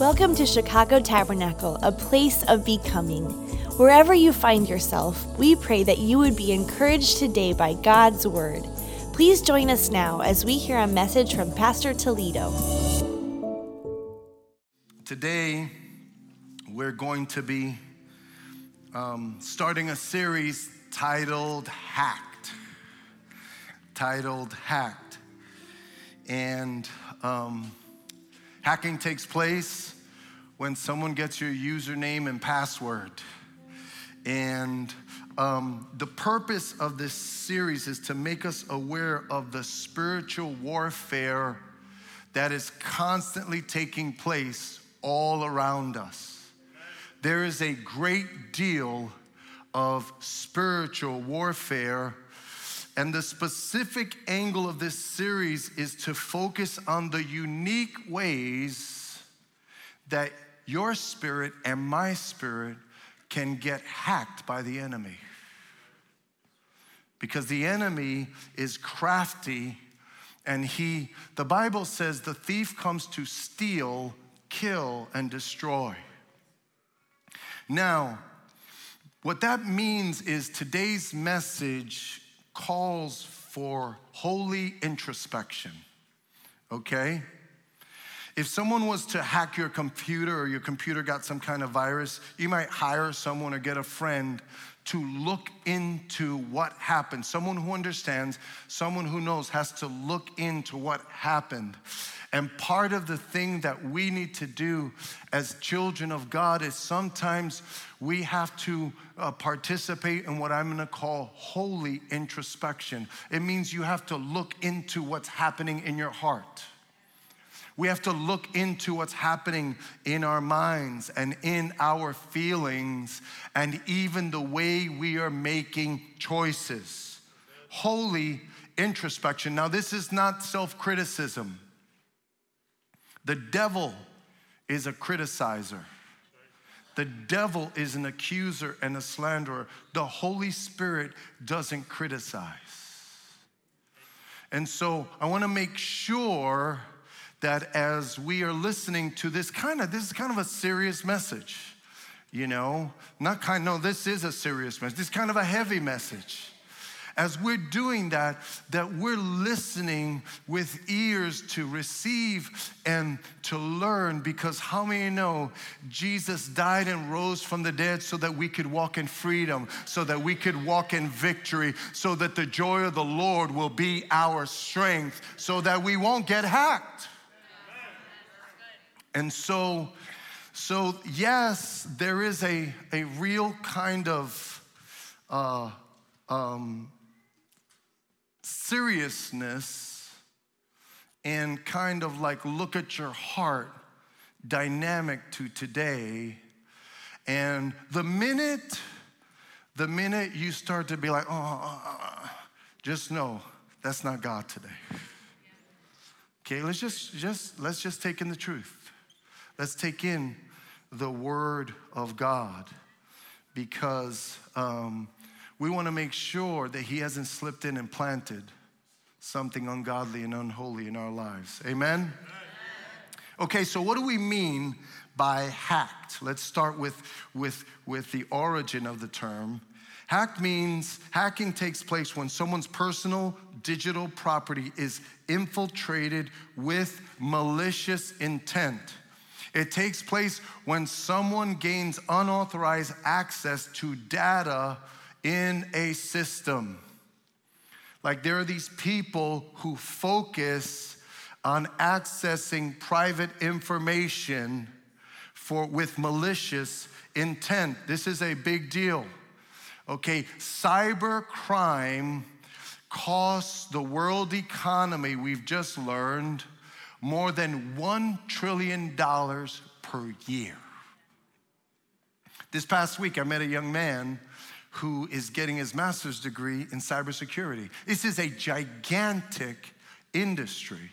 Welcome to Chicago Tabernacle, a place of becoming. Wherever you find yourself, we pray that you would be encouraged today by God's Word. Please join us now as we hear a message from Pastor Toledo. Today, we're going to be um, starting a series titled Hacked. Titled Hacked. And um, hacking takes place when someone gets your username and password. And um, the purpose of this series is to make us aware of the spiritual warfare that is constantly taking place all around us. There is a great deal of spiritual warfare. And the specific angle of this series is to focus on the unique ways that your spirit and my spirit can get hacked by the enemy. Because the enemy is crafty and he, the Bible says, the thief comes to steal, kill, and destroy. Now, what that means is today's message calls for holy introspection, okay? If someone was to hack your computer or your computer got some kind of virus, you might hire someone or get a friend to look into what happened. Someone who understands, someone who knows has to look into what happened. And part of the thing that we need to do as children of God is sometimes we have to uh, participate in what I'm gonna call holy introspection. It means you have to look into what's happening in your heart. We have to look into what's happening in our minds and in our feelings and even the way we are making choices. Holy introspection. Now, this is not self criticism. The devil is a criticizer. The devil is an accuser and a slanderer. The Holy Spirit doesn't criticize. And so I want to make sure that as we are listening to this kind of this is kind of a serious message you know? Not kind no this is a serious message this is kind of a heavy message. As we're doing that that we're listening with ears to receive and to learn because how many know jesus died and rose from the dead so that we could walk in freedom so that we could walk in victory so that the joy of the lord will be our strength so that we won't get hacked and so, so yes, there is a, a real kind of uh, um, seriousness and kind of like look at your heart dynamic to today. And the minute, the minute you start to be like, oh, just know that's not God today. Okay, let's just, just let's just take in the truth. Let's take in the Word of God because um, we want to make sure that He hasn't slipped in and planted something ungodly and unholy in our lives. Amen? Okay, so what do we mean by hacked? Let's start with, with, with the origin of the term. Hack means hacking takes place when someone's personal digital property is infiltrated with malicious intent. It takes place when someone gains unauthorized access to data in a system. Like there are these people who focus on accessing private information for with malicious intent. This is a big deal. Okay, cyber crime costs the world economy, we've just learned, more than $1 trillion per year. This past week, I met a young man who is getting his master's degree in cybersecurity. This is a gigantic industry.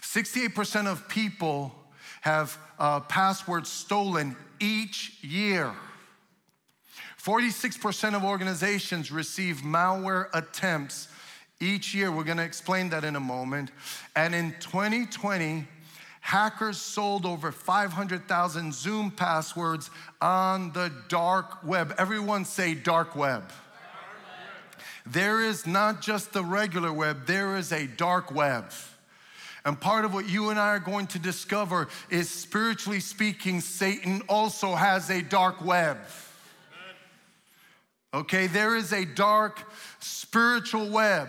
68% of people have uh, passwords stolen each year. 46% of organizations receive malware attempts each year. We're going to explain that in a moment. And in 2020, Hackers sold over 500,000 Zoom passwords on the dark web. Everyone say dark web. There is not just the regular web, there is a dark web. And part of what you and I are going to discover is spiritually speaking, Satan also has a dark web. Okay, there is a dark spiritual web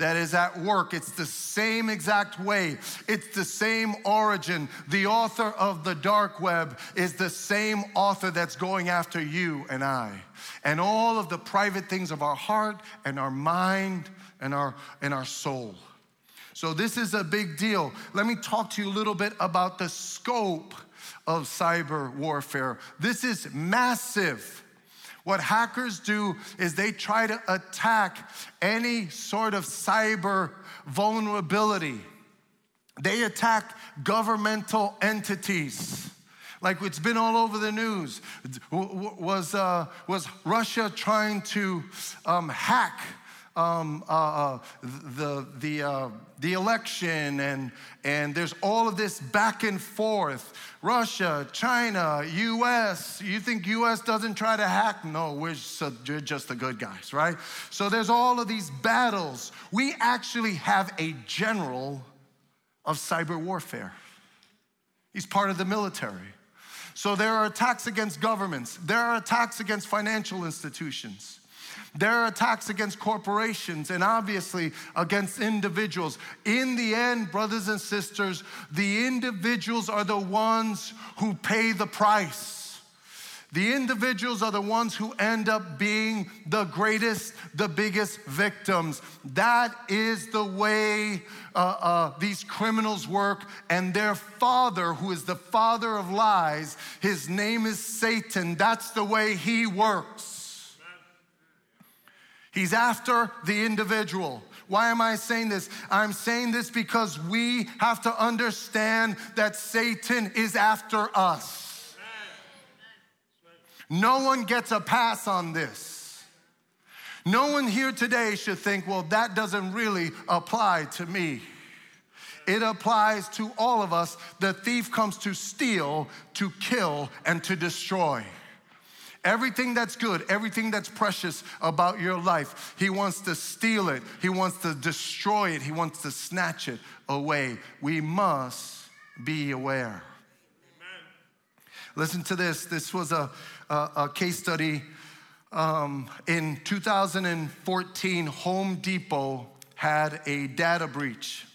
that is at work. It's the same exact way, it's the same origin. The author of the dark web is the same author that's going after you and I. And all of the private things of our heart and our mind and our, and our soul. So, this is a big deal. Let me talk to you a little bit about the scope of cyber warfare. This is massive. What hackers do is they try to attack any sort of cyber vulnerability. They attack governmental entities. Like it's been all over the news. Was, uh, was Russia trying to um, hack um, uh, uh, the, the, uh, the election, and, and there's all of this back and forth. Russia, China, US. You think US doesn't try to hack? No, we're just, we're just the good guys, right? So there's all of these battles. We actually have a general of cyber warfare. He's part of the military. So there are attacks against governments, there are attacks against financial institutions. There are attacks against corporations and obviously against individuals. In the end, brothers and sisters, the individuals are the ones who pay the price. The individuals are the ones who end up being the greatest, the biggest victims. That is the way uh, uh, these criminals work. And their father, who is the father of lies, his name is Satan. That's the way he works. He's after the individual. Why am I saying this? I'm saying this because we have to understand that Satan is after us. No one gets a pass on this. No one here today should think, well, that doesn't really apply to me. It applies to all of us. The thief comes to steal, to kill, and to destroy. Everything that's good, everything that's precious about your life, He wants to steal it. He wants to destroy it. He wants to snatch it away. We must be aware. Listen to this. This was a, a, a case study. Um, in 2014, Home Depot had a data breach.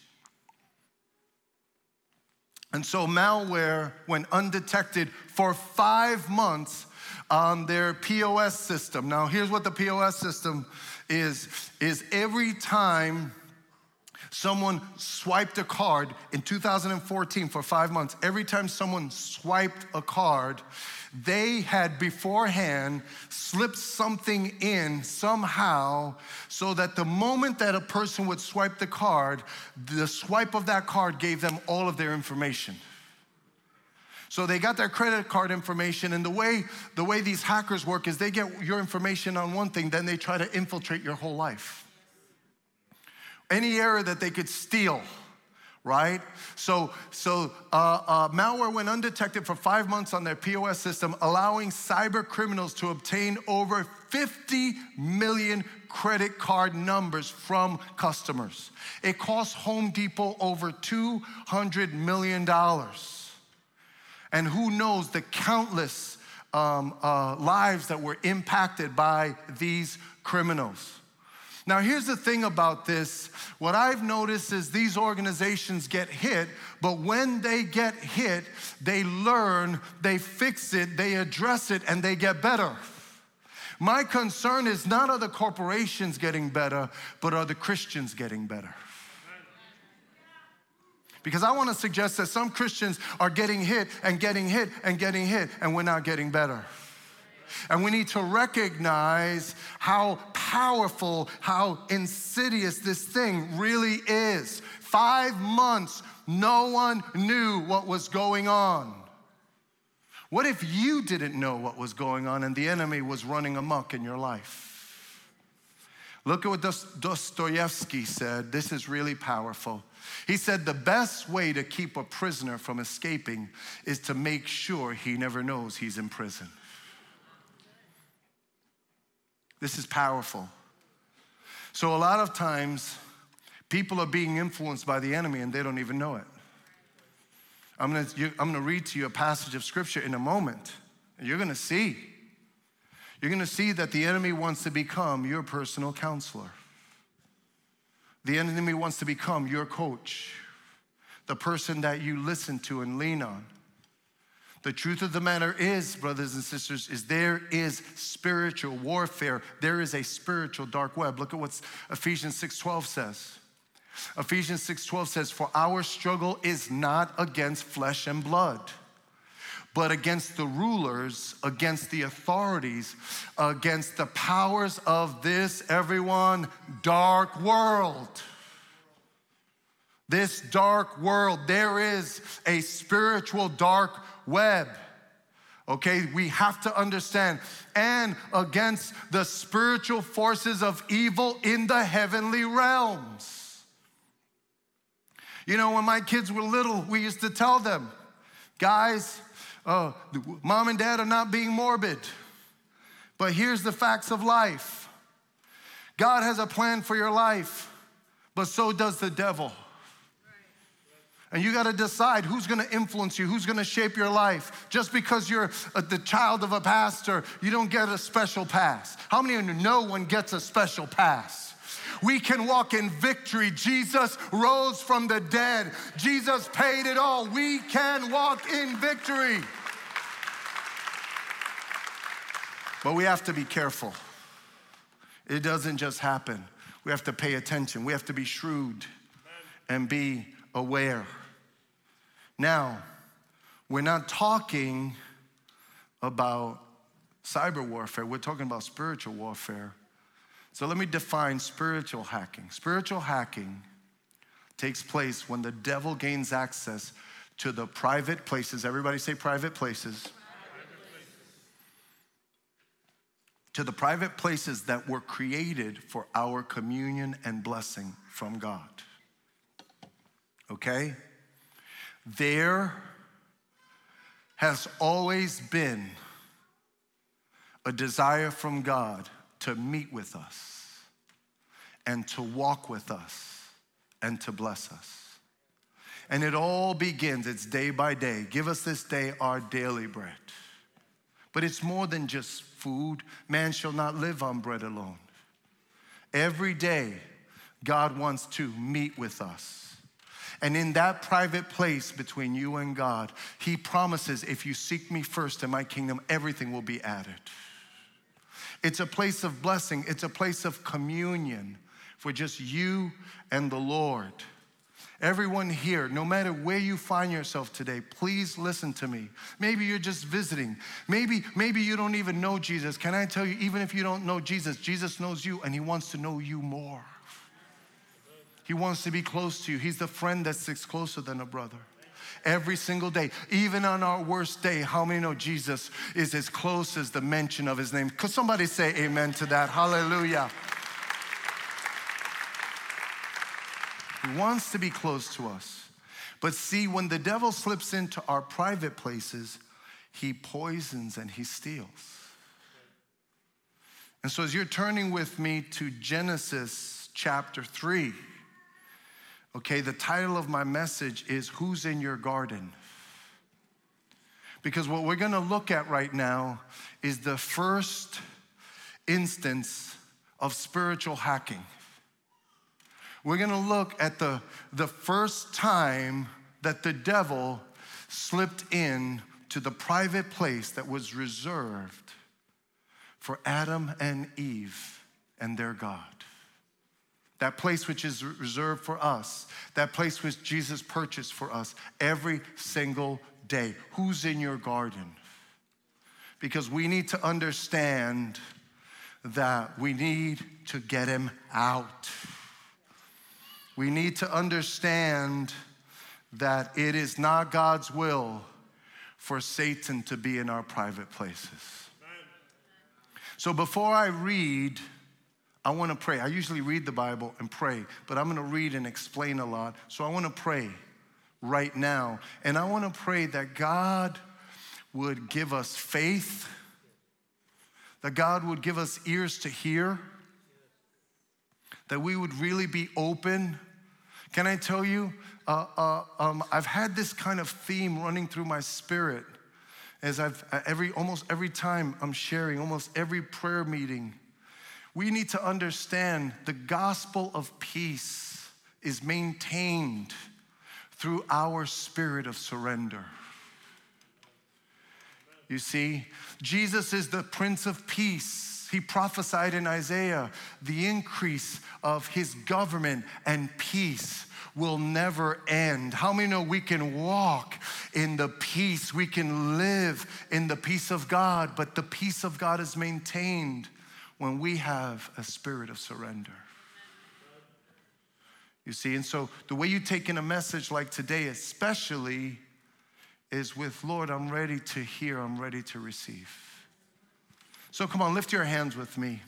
And so malware went undetected for five months on their POS system. Now, here's what the POS system is is every time someone swiped a card in 2014 for 5 months, every time someone swiped a card, they had beforehand slipped something in somehow so that the moment that a person would swipe the card, the swipe of that card gave them all of their information. So they got their credit card information, and the way the way these hackers work is they get your information on one thing, then they try to infiltrate your whole life. Any error that they could steal, right? So, so uh, uh, malware went undetected for five months on their POS system, allowing cyber criminals to obtain over 50 million credit card numbers from customers. It cost Home Depot over $200 million. And who knows the countless um, uh, lives that were impacted by these criminals. Now, here's the thing about this. What I've noticed is these organizations get hit, but when they get hit, they learn, they fix it, they address it, and they get better. My concern is not are the corporations getting better, but are the Christians getting better? Because I want to suggest that some Christians are getting hit and getting hit and getting hit, and we're not getting better. And we need to recognize how powerful, how insidious this thing really is. Five months, no one knew what was going on. What if you didn't know what was going on and the enemy was running amok in your life? Look at what Dostoevsky said. This is really powerful. He said the best way to keep a prisoner from escaping is to make sure he never knows he's in prison. This is powerful. So, a lot of times, people are being influenced by the enemy and they don't even know it. I'm gonna, I'm gonna read to you a passage of scripture in a moment, and you're gonna see. You're gonna see that the enemy wants to become your personal counselor. The enemy wants to become your coach, the person that you listen to and lean on. The truth of the matter is, brothers and sisters, is there is spiritual warfare. There is a spiritual dark web. Look at what Ephesians 6:12 says. Ephesians 6:12 says, "For our struggle is not against flesh and blood, but against the rulers, against the authorities, against the powers of this everyone dark world." This dark world, there is a spiritual dark web. Okay, we have to understand, and against the spiritual forces of evil in the heavenly realms. You know, when my kids were little, we used to tell them, guys, uh, mom and dad are not being morbid, but here's the facts of life God has a plan for your life, but so does the devil. And you got to decide who's going to influence you, who's going to shape your life. Just because you're a, the child of a pastor, you don't get a special pass. How many of you know one gets a special pass? We can walk in victory. Jesus rose from the dead. Jesus paid it all. We can walk in victory. But we have to be careful. It doesn't just happen. We have to pay attention. We have to be shrewd and be aware. Now, we're not talking about cyber warfare, we're talking about spiritual warfare. So let me define spiritual hacking. Spiritual hacking takes place when the devil gains access to the private places. Everybody say private places. To the private places that were created for our communion and blessing from God. Okay? There has always been a desire from God to meet with us and to walk with us and to bless us. And it all begins, it's day by day. Give us this day our daily bread. But it's more than just food. Man shall not live on bread alone. Every day, God wants to meet with us. And in that private place between you and God, He promises if you seek me first in my kingdom, everything will be added. It's a place of blessing, it's a place of communion for just you and the Lord. Everyone here, no matter where you find yourself today, please listen to me. Maybe you're just visiting. Maybe, maybe you don't even know Jesus. Can I tell you, even if you don't know Jesus, Jesus knows you and he wants to know you more. He wants to be close to you. He's the friend that sticks closer than a brother every single day. Even on our worst day, how many know Jesus is as close as the mention of his name? Could somebody say amen to that? Hallelujah. He wants to be close to us. But see, when the devil slips into our private places, he poisons and he steals. And so, as you're turning with me to Genesis chapter 3, Okay, the title of my message is Who's in Your Garden? Because what we're gonna look at right now is the first instance of spiritual hacking. We're gonna look at the, the first time that the devil slipped in to the private place that was reserved for Adam and Eve and their God that place which is reserved for us, that place which Jesus purchased for us every single day. Who's in your garden? Because we need to understand that we need to get him out. We need to understand that it is not God's will for Satan to be in our private places. So before I read, I want to pray. I usually read the Bible and pray, but I'm going to read and explain a lot. So I want to pray right now. And I want to pray that God would give us faith, that God would give us ears to hear, that we would really be open. Can I tell you, uh, uh, um, I've had this kind of theme running through my spirit as I've every almost every time I'm sharing, almost every prayer meeting. We need to understand the gospel of peace is maintained through our spirit of surrender. You see, Jesus is the Prince of Peace. He prophesied in Isaiah the increase of his government and peace will never end. How many know we can walk in the peace? We can live in the peace of God, but the peace of God is maintained when we have a spirit of surrender. You see, and so the way you take in a message like today, especially, is with Lord, I'm ready to hear, I'm ready to receive. So come on, lift your hands with me.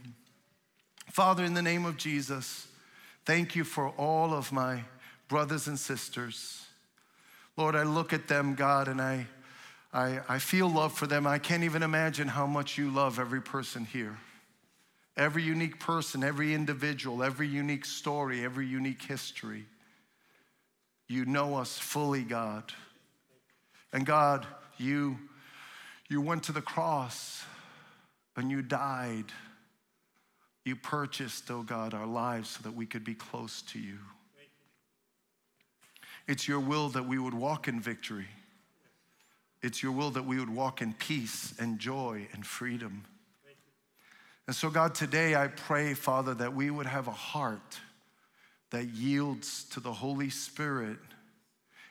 Father, in the name of Jesus, thank you for all of my brothers and sisters. Lord, I look at them, God, and I, I, I feel love for them. I can't even imagine how much you love every person here. Every unique person, every individual, every unique story, every unique history. You know us fully, God. And God, you, you went to the cross and you died. You purchased, oh God, our lives so that we could be close to you. It's your will that we would walk in victory. It's your will that we would walk in peace and joy and freedom. And so, God, today I pray, Father, that we would have a heart that yields to the Holy Spirit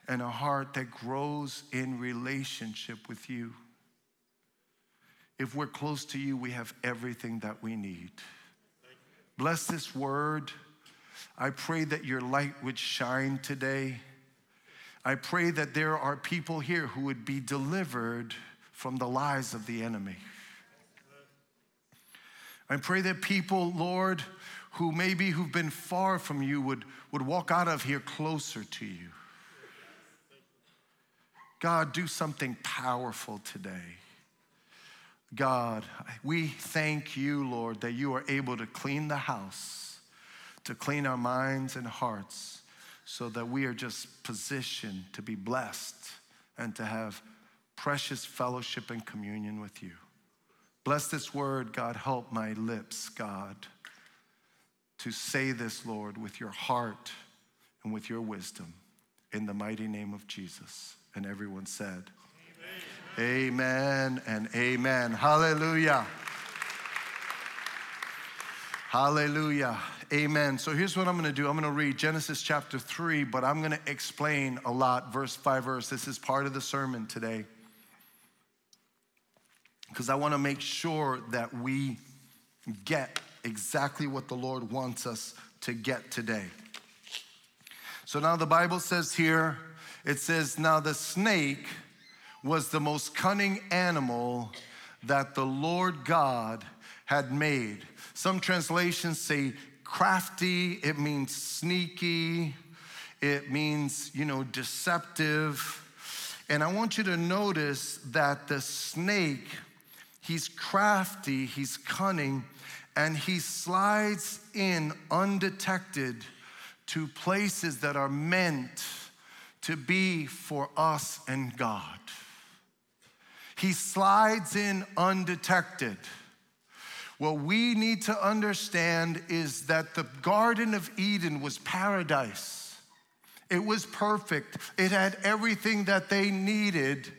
and a heart that grows in relationship with you. If we're close to you, we have everything that we need. Bless this word. I pray that your light would shine today. I pray that there are people here who would be delivered from the lies of the enemy. I pray that people, Lord, who maybe who've been far from you would, would walk out of here closer to you. God, do something powerful today. God, we thank you, Lord, that you are able to clean the house, to clean our minds and hearts so that we are just positioned to be blessed and to have precious fellowship and communion with you. Bless this word, God. Help my lips, God, to say this, Lord, with your heart and with your wisdom. In the mighty name of Jesus. And everyone said, Amen, amen and amen. Hallelujah. Hallelujah. Amen. So here's what I'm going to do I'm going to read Genesis chapter 3, but I'm going to explain a lot, verse by verse. This is part of the sermon today. Because I want to make sure that we get exactly what the Lord wants us to get today. So now the Bible says here, it says, Now the snake was the most cunning animal that the Lord God had made. Some translations say crafty, it means sneaky, it means, you know, deceptive. And I want you to notice that the snake, he's crafty, he's cunning, and he slides in undetected to places that are meant to be for us and God. He slides in undetected. What we need to understand is that the Garden of Eden was paradise. It was perfect. It had everything that they needed,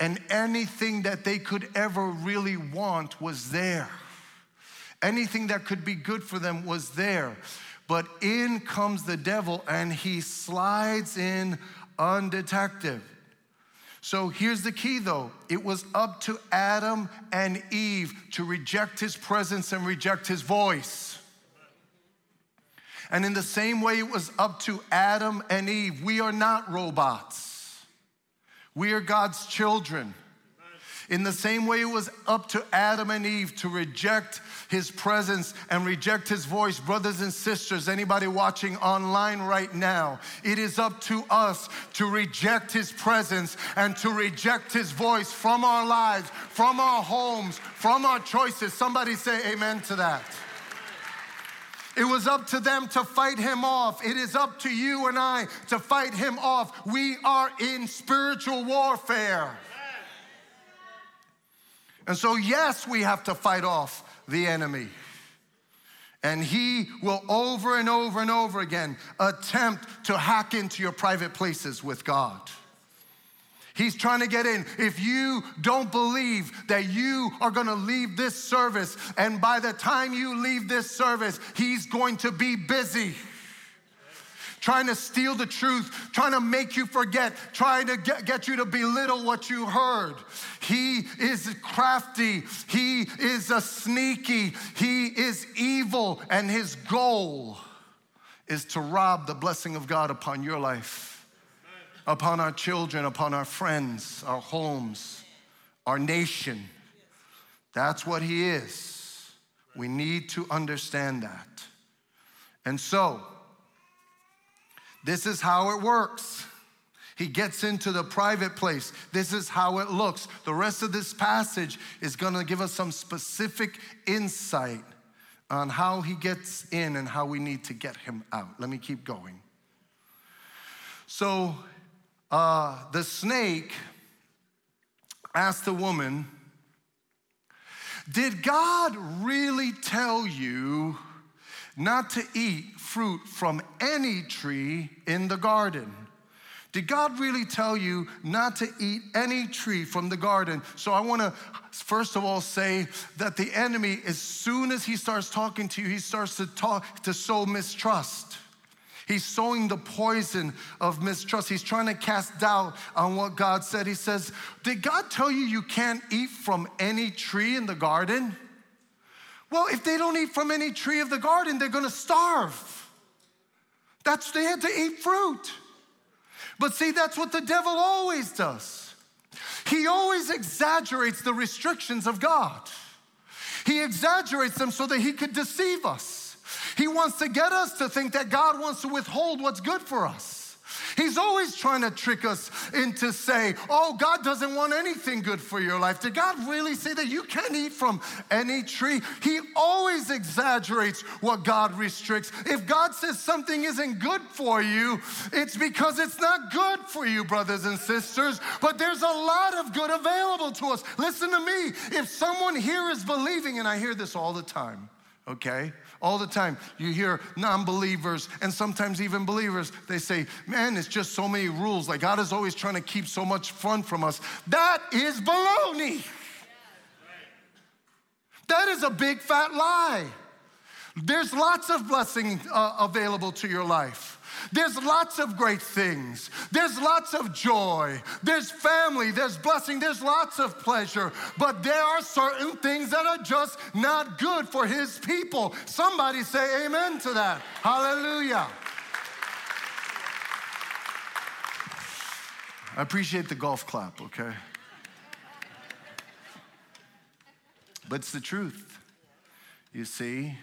and anything that they could ever really want was there. Anything that could be good for them was there. But in comes the devil, and he slides in undetected. So here's the key though it was up to Adam and Eve to reject his presence and reject his voice. And in the same way, it was up to Adam and Eve. We are not robots, we are God's children. In the same way, it was up to Adam and Eve to reject his presence and reject his voice. Brothers and sisters, anybody watching online right now, it is up to us to reject his presence and to reject his voice from our lives, from our homes, from our choices. Somebody say amen to that. It was up to them to fight him off. It is up to you and I to fight him off. We are in spiritual warfare. And so, yes, we have to fight off the enemy. And he will over and over and over again attempt to hack into your private places with God. He's trying to get in. If you don't believe that you are going to leave this service, and by the time you leave this service, he's going to be busy. Trying to steal the truth, trying to make you forget, trying to get, get you to belittle what you heard. He is crafty, he is a sneaky, he is evil, and his goal is to rob the blessing of God upon your life, upon our children, upon our friends, our homes, our nation. That's what he is. We need to understand that. And so, this is how it works. He gets into the private place. This is how it looks. The rest of this passage is going to give us some specific insight on how he gets in and how we need to get him out. Let me keep going. So, uh, the snake asked the woman, Did God really tell you not to eat fruit from any tree in the garden. Did God really tell you not to eat any tree from the garden? So I want to first of all say that the enemy as soon as he starts talking to you, he starts to talk to sow mistrust. He's sowing the poison of mistrust. He's trying to cast doubt on what God said. He says, Did God tell you you can't eat from any tree in the garden? Well, if they don't eat from any tree of the garden, they're gonna starve. That's they had to eat fruit. But see, that's what the devil always does. He always exaggerates the restrictions of God. He exaggerates them so that he could deceive us. He wants to get us to think that God wants to withhold what's good for us. He's always trying to trick us into say, oh, God doesn't want anything good for your life. Did God really say that you can't eat from any tree? He always exaggerates what God restricts. If God says something isn't good for you, it's because it's not good for you, brothers and sisters. But there's a lot of good available to us. Listen to me. If someone here is believing, and I hear this all the time, okay? All the time, you hear non believers and sometimes even believers, they say, Man, it's just so many rules. Like God is always trying to keep so much fun from us. That is baloney. That is a big fat lie. There's lots of blessing uh, available to your life. There's lots of great things. There's lots of joy. There's family. There's blessing. There's lots of pleasure. But there are certain things that are just not good for His people. Somebody say amen to that. Hallelujah. I appreciate the golf clap, okay? But it's the truth. You see?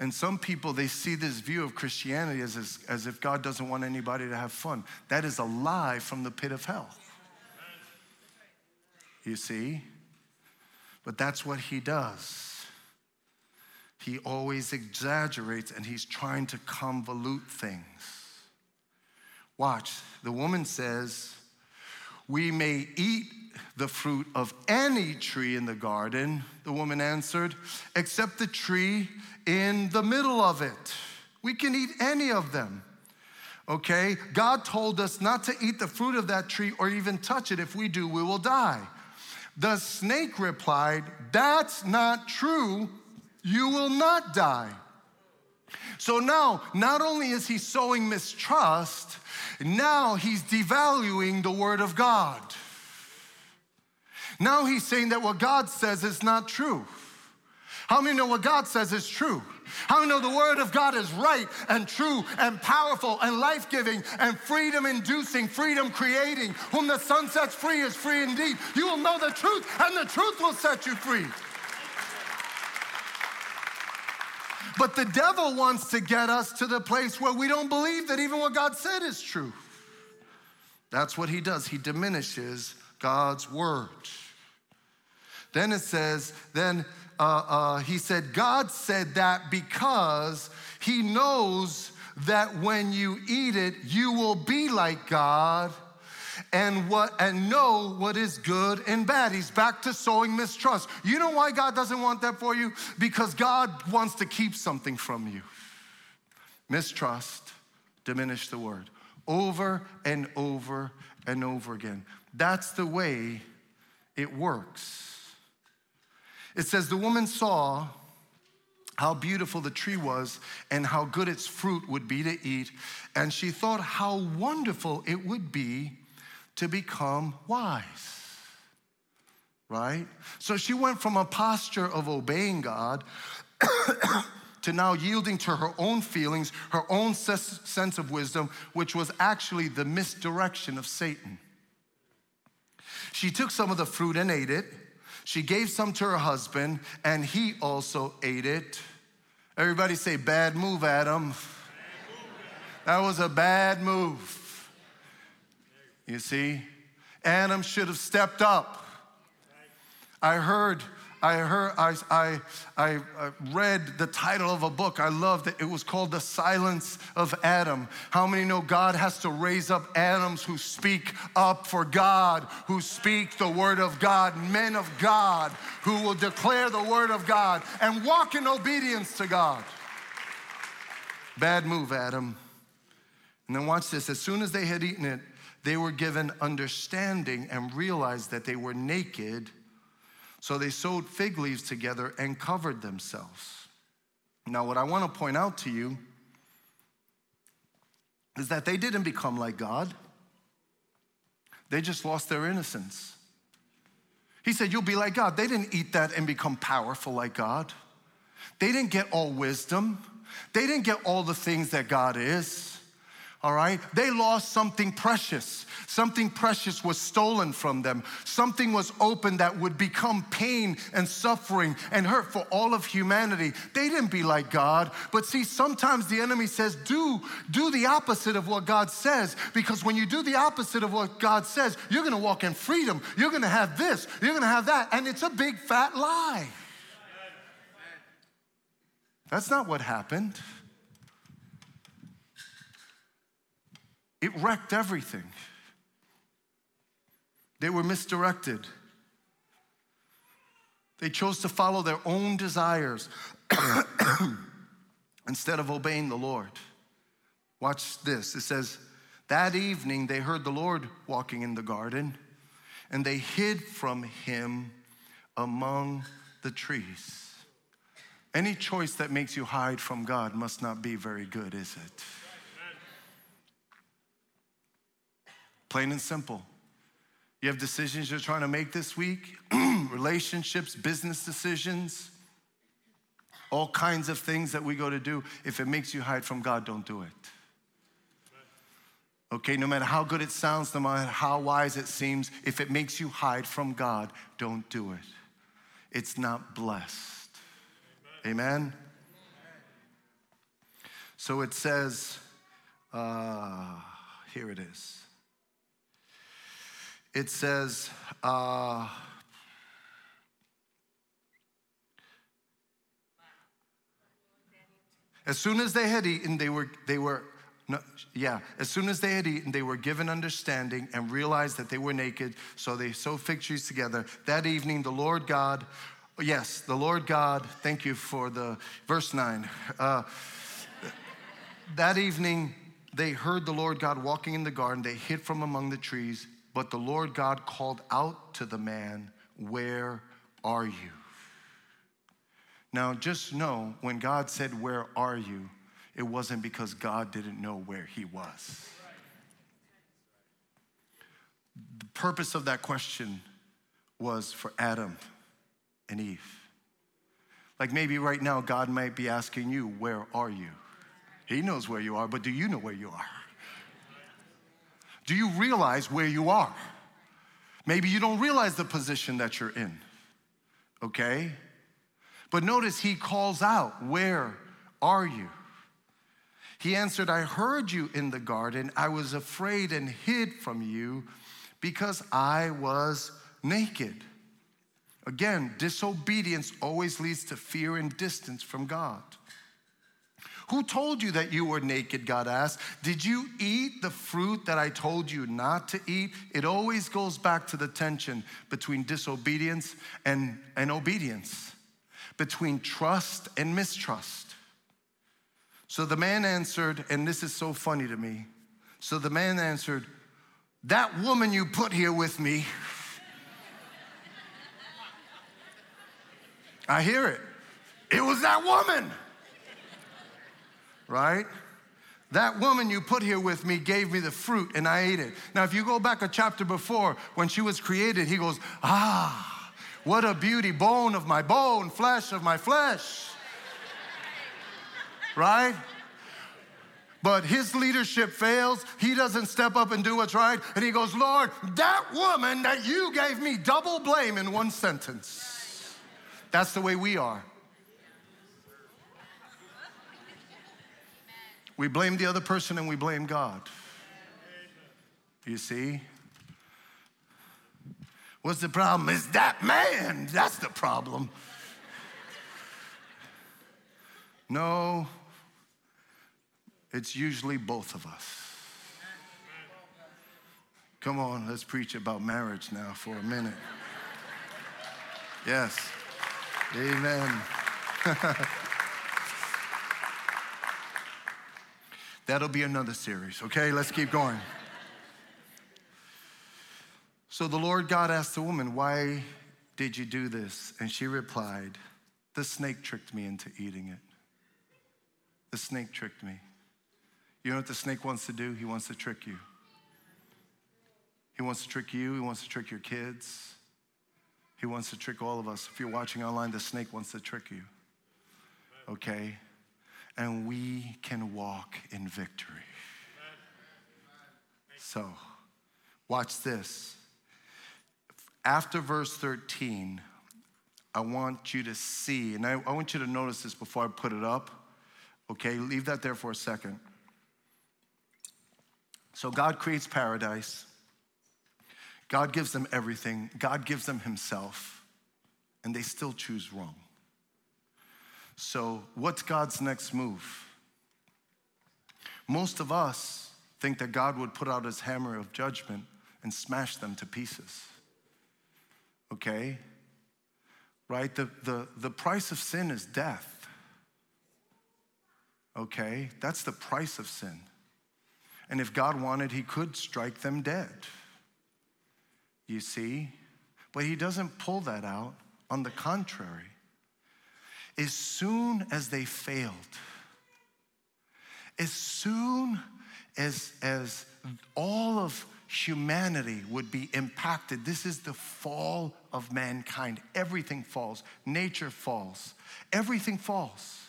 And some people, they see this view of Christianity as, as, as, if God doesn't want anybody to have fun. That is a lie from the pit of hell. You see? But that's what he does. He always exaggerates and he's trying to convolute things. Watch, the woman says, We may eat the fruit of any tree in the garden, the woman answered, except the tree in the middle of it. We can eat any of them. Okay? God told us not to eat the fruit of that tree or even touch it. If we do, we will die. The snake replied, That's not true. You will not die. So now, not only is he sowing mistrust, now he's devaluing the word of God. Now he's saying that what God says is not true. How many know what God says is true? How many know the Word of God is right and true and powerful and life giving and freedom inducing, freedom creating? Whom the Son sets free is free indeed. You will know the truth, and the truth will set you free. But the devil wants to get us to the place where we don't believe that even what God said is true. That's what he does. He diminishes God's word. Then it says, then uh, uh, he said, God said that because he knows that when you eat it, you will be like God and what and know what is good and bad. He's back to sowing mistrust. You know why God doesn't want that for you? Because God wants to keep something from you. Mistrust, diminish the word. Over and over and over again. That's the way it works. It says, The woman saw how beautiful the tree was and how good its fruit would be to eat. And she thought how wonderful it would be to become wise. Right? So she went from a posture of obeying God to now yielding to her own feelings, her own sense of wisdom, which was actually the misdirection of Satan. She took some of the fruit and ate it. She gave some to her husband, and he also ate it. Everybody say, bad move, Adam. That was a bad move. You see, Adam should have stepped up. I heard I heard, I, I, I read the title of a book. I loved it. It was called The Silence of Adam. How many know God has to raise up Adams who speak up for God, who speak the word of God, men of God who will declare the word of God and walk in obedience to God? Bad move, Adam. And then watch this. As soon as they had eaten it, they were given understanding and realized that they were naked so they sewed fig leaves together and covered themselves. Now, what I want to point out to you is that they didn't become like God, they just lost their innocence. He said, You'll be like God. They didn't eat that and become powerful like God. They didn't get all wisdom. They didn't get all the things that God is all right? They lost something precious. Something precious was stolen from them. Something was opened that would become pain and suffering and hurt for all of humanity. They didn't be like God. But see, sometimes the enemy says, do, do the opposite of what God says. Because when you do the opposite of what God says, you're gonna walk in freedom. You're gonna have this, you're gonna have that. And it's a big fat lie. That's not what happened. It wrecked everything. They were misdirected. They chose to follow their own desires instead of obeying the Lord. Watch this. It says, That evening they heard the Lord walking in the garden, and they hid from him among the trees. Any choice that makes you hide from God must not be very good, is it? Plain and simple. You have decisions you're trying to make this week, relationships, business decisions, all kinds of things that we go to do. If it makes you hide from God, don't do it. Okay, no matter how good it sounds, no matter how wise it seems, if it makes you hide from God, don't do it. It's not blessed. Amen? Amen? So it says, uh, here it is it says, uh, as soon as they had eaten, they were, they were, no, yeah, as soon as they had eaten, they were given understanding and realized that they were naked, so they sewed fig trees together. That evening, the Lord God, yes, the Lord God, thank you for the verse 9. Uh, that evening, they heard the Lord God walking in the garden. They hid from among the trees. But the Lord God called out to the man, Where are you? Now, just know when God said, Where are you? it wasn't because God didn't know where he was. The purpose of that question was for Adam and Eve. Like maybe right now, God might be asking you, Where are you? He knows where you are, but do you know where you are? Do you realize where you are? Maybe you don't realize the position that you're in, okay? But notice he calls out, Where are you? He answered, I heard you in the garden. I was afraid and hid from you because I was naked. Again, disobedience always leads to fear and distance from God. Who told you that you were naked? God asked. Did you eat the fruit that I told you not to eat? It always goes back to the tension between disobedience and, and obedience, between trust and mistrust. So the man answered, and this is so funny to me. So the man answered, That woman you put here with me, I hear it. It was that woman right? That woman you put here with me gave me the fruit and I ate it. Now, if you go back a chapter before, when she was created, he goes, Ah, what a beauty, bone of my bone, flesh of my flesh. right? But his leadership fails. He doesn't step up and do what's right. And he goes, Lord, that woman that you gave me double blame in one sentence. That's the way we are. We blame the other person and we blame God. You see? What's the problem? Is that man. That's the problem. No, it's usually both of us. Come on, let's preach about marriage now for a minute. Yes. Amen. That'll be another series, okay? Let's keep going. So the Lord God asked the woman, Why did you do this? And she replied, The snake tricked me into eating it. The snake tricked me. You know what the snake wants to do? He wants to trick you. He wants to trick you, he wants to trick your kids. He wants to trick all of us. If you're watching online, the snake wants to trick you. Okay? And we can walk in victory. So, watch this. After verse 13, I want you to see, and I, I, want you to notice this before I put it up. Okay, leave that there for a second. So, God creates paradise, God gives them everything, God gives them Himself, and they still choose wrong. So, what's God's next move? Most of us think that God would put out his hammer of judgment and smash them to pieces. Okay? Right? The, the, the price of sin is death. Okay? That's the price of sin. And if God wanted, he could strike them dead. You see? But he doesn't pull that out. On the contrary, as soon as they failed, as soon as, as all of humanity would be impacted, this is the fall of mankind. Everything falls, nature falls, everything falls.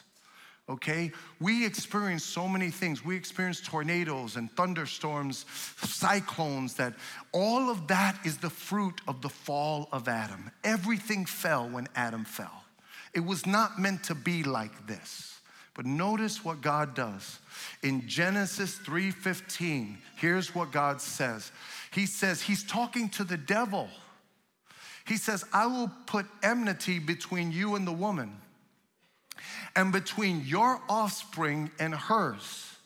Okay? We experience so many things. We experience tornadoes and thunderstorms, cyclones, that all of that is the fruit of the fall of Adam. Everything fell when Adam fell. It was not meant to be like this. But notice what God does. In Genesis 3:15, here's what God says. He says he's talking to the devil. He says, "I will put enmity between you and the woman, and between your offspring and hers.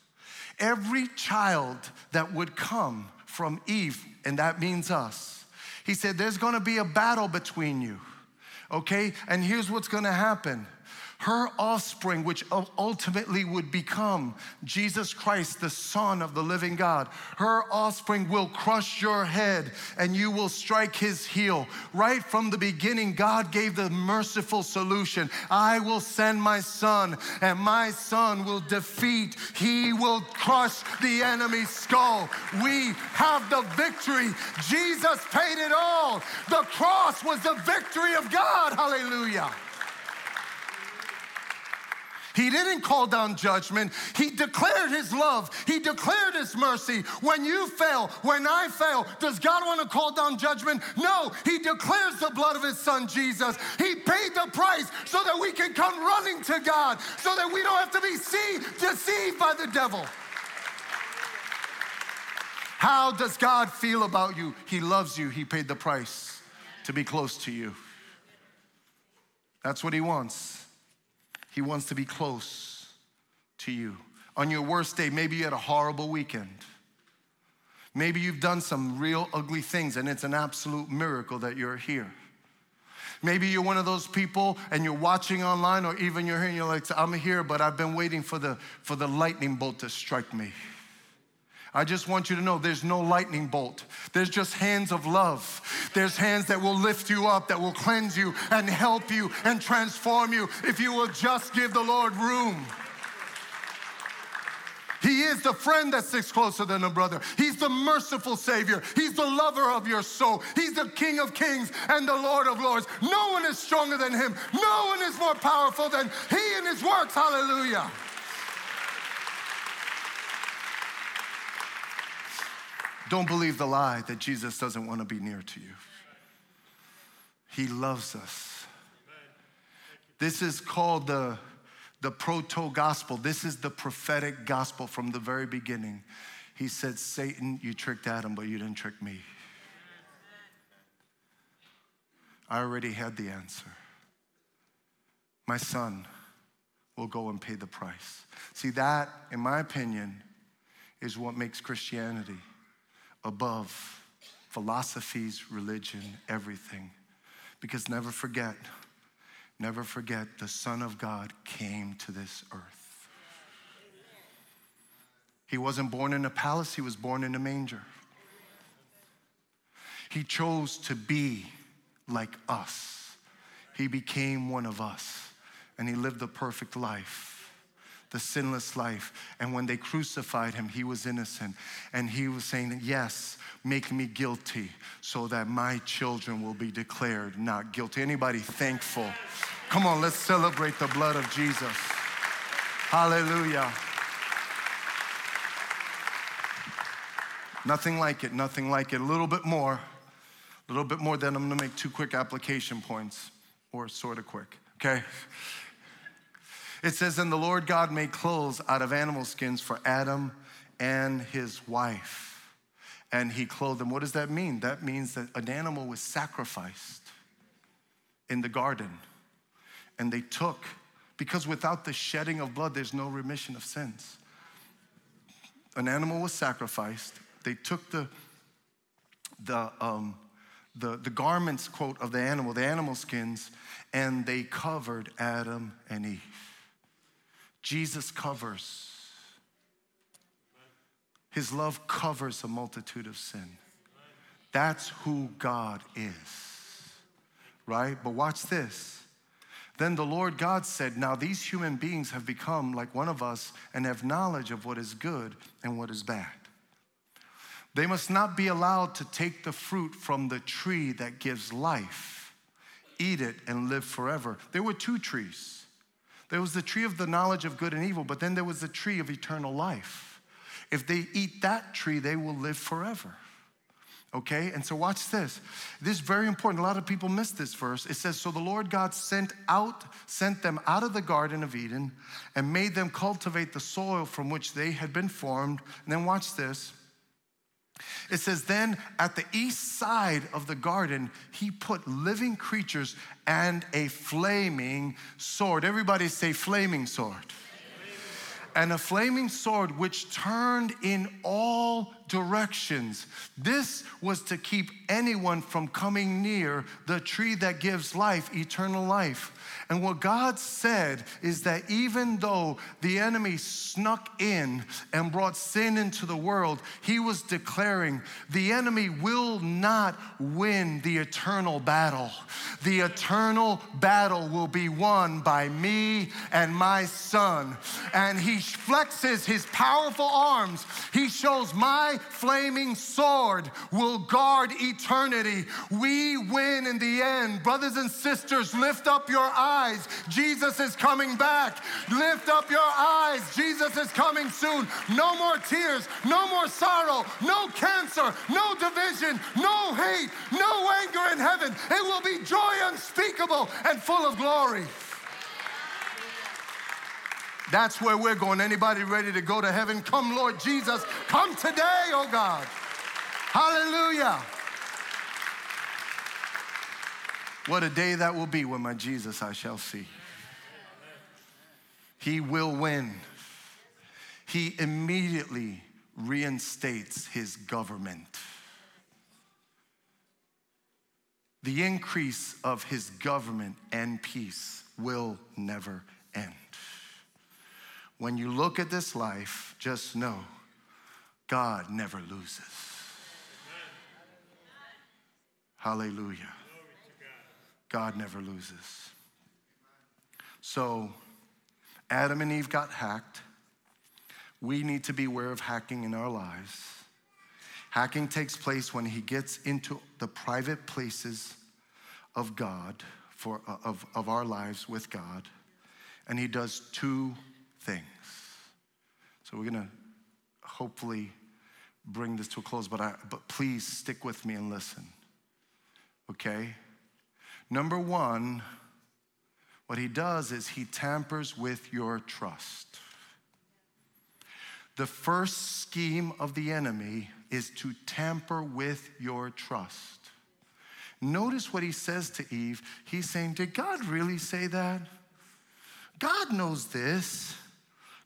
Every child that would come from Eve, and that means us. He said, There's gonna be a battle between you okay? And here's what's gonna happen her offspring, which ultimately would become Jesus Christ, the Son of the living God, her offspring will crush your head and you will strike his heel. Right from the beginning, God gave the merciful solution I will send my son, and my son will defeat, he will crush the enemy's skull. We have the victory. Jesus paid it all. The cross was the victory of God. Hallelujah. He didn't call down judgment. He declared his love. He declared his mercy. When you fail, when I fail, does God want to call down judgment? No, he declares the blood of his son Jesus. He paid the price so that we can come running to God, so that we don't have to be deceived by the devil. How does God feel about you? He loves you. He paid the price to be close to you. That's what He wants. He wants to be close to you. On your worst day, maybe you had a horrible weekend. Maybe you've done some real ugly things and it's an absolute miracle that you're here. Maybe you're one of those people and you're watching online or even you're here and you're like, I'm here, but I've been waiting for the, for the lightning bolt to strike me. I just want you to know there's no lightning bolt. There's just hands of love. There's hands that will lift you up, that will cleanse you and help you and transform you if you will just give the Lord room. He is the friend that sticks closer than a brother. He's the merciful Savior. He's the lover of your soul. He's the King of kings and the Lord of lords. No one is stronger than Him. No one is more powerful than He and His works. Hallelujah. Don't believe the lie that Jesus doesn't want to be near to you. He loves us. This is called the, the proto gospel. This is the prophetic gospel from the very beginning. He said, Satan, you tricked Adam, but you didn't trick me. I already had the answer. My son will go and pay the price. See, that, in my opinion, is what makes Christianity above philosophies, religion, everything. Because never forget, never forget, the Son of God came to this earth. He wasn't born in a palace, he was born in a manger. He chose to be like us. He became one of us, and he lived a perfect life the sinless life. And when they crucified him, he was innocent. And he was saying, Yes, make me guilty so that my children will be declared not guilty. Anybody thankful? Come on, let's celebrate the blood of Jesus. Hallelujah. Nothing like it, nothing like it. A little bit more, a little bit more, then I'm gonna make two quick application points, or sort of quick, okay? It says, And the Lord God made clothes out of animal skins for Adam and his wife. And he clothed them. What does that mean? That means that an animal was sacrificed in the garden. And they took, because without the shedding of blood, there's no remission of sins. An animal was sacrificed. They took the, the, um, the, the garments, quote, of the animal, the animal skins, and they covered Adam and Eve. Jesus covers. His love covers a multitude of sin. That's who God is, right? But watch this. Then the Lord God said, Now these human beings have become like one of us and have knowledge of what is good and what is bad. They must not be allowed to take the fruit from the tree that gives life, eat it, and live forever. There were two trees there was the tree of the knowledge of good and evil, but then there was the tree of eternal life. If they eat that tree, they will live forever. Okay, and so watch this. This is very important. A lot of people miss this verse. It says, So the Lord God sent out, sent them out of the Garden of Eden and made them cultivate the soil from which they had been formed. And then watch this. It says, Then at the east side of the garden, he put living creatures and a flaming sword. Everybody say, flaming sword. And a flaming sword which turned in all directions. This was to keep anyone from coming near the tree that gives life, eternal life. And what God said is that even though the enemy snuck in and brought sin into the world, he was declaring the enemy will not win the eternal battle. The eternal battle will be won by me and my son. And he flexes his powerful arms. He shows my flaming sword will guard eternity. We win in the end. Brothers and sisters, lift up your eyes. Jesus is coming back. Lift up your eyes. Jesus is coming soon. No more tears, no more sorrow, no cancer, no division, no hate, no anger in heaven. It will be joy unspeakable and full of glory. That's where we're going. Anybody ready to go to heaven? Come, Lord Jesus. Come today, oh God. Hallelujah. What a day that will be when my Jesus I shall see. He will win. He immediately reinstates his government. The increase of his government and peace will never end. When you look at this life, just know God never loses. Hallelujah. God never loses. So, Adam and Eve got hacked. We need to be aware of hacking in our lives. Hacking takes place when he gets into the private places of God, for, of, of our lives with God, and he does two things. So we're gonna hopefully bring this to a close, but, I, but please stick with me and listen. Okay? Number one, what he does is he tampers with your trust. The first scheme of the enemy is to tamper with your trust. Notice what he says to Eve. He's saying, Did God really say that? God knows this.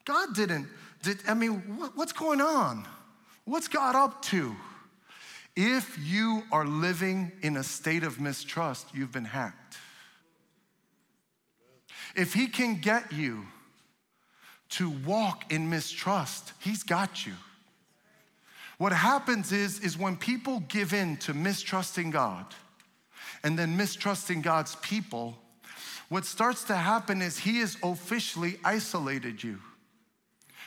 God didn't, did, I mean, what, what's going on? What's God up to? If you are living in a state of mistrust, you've been hacked. If he can get you to walk in mistrust, he's got you. What happens is, is when people give in to mistrusting God and then mistrusting God's people, what starts to happen is he has officially isolated you.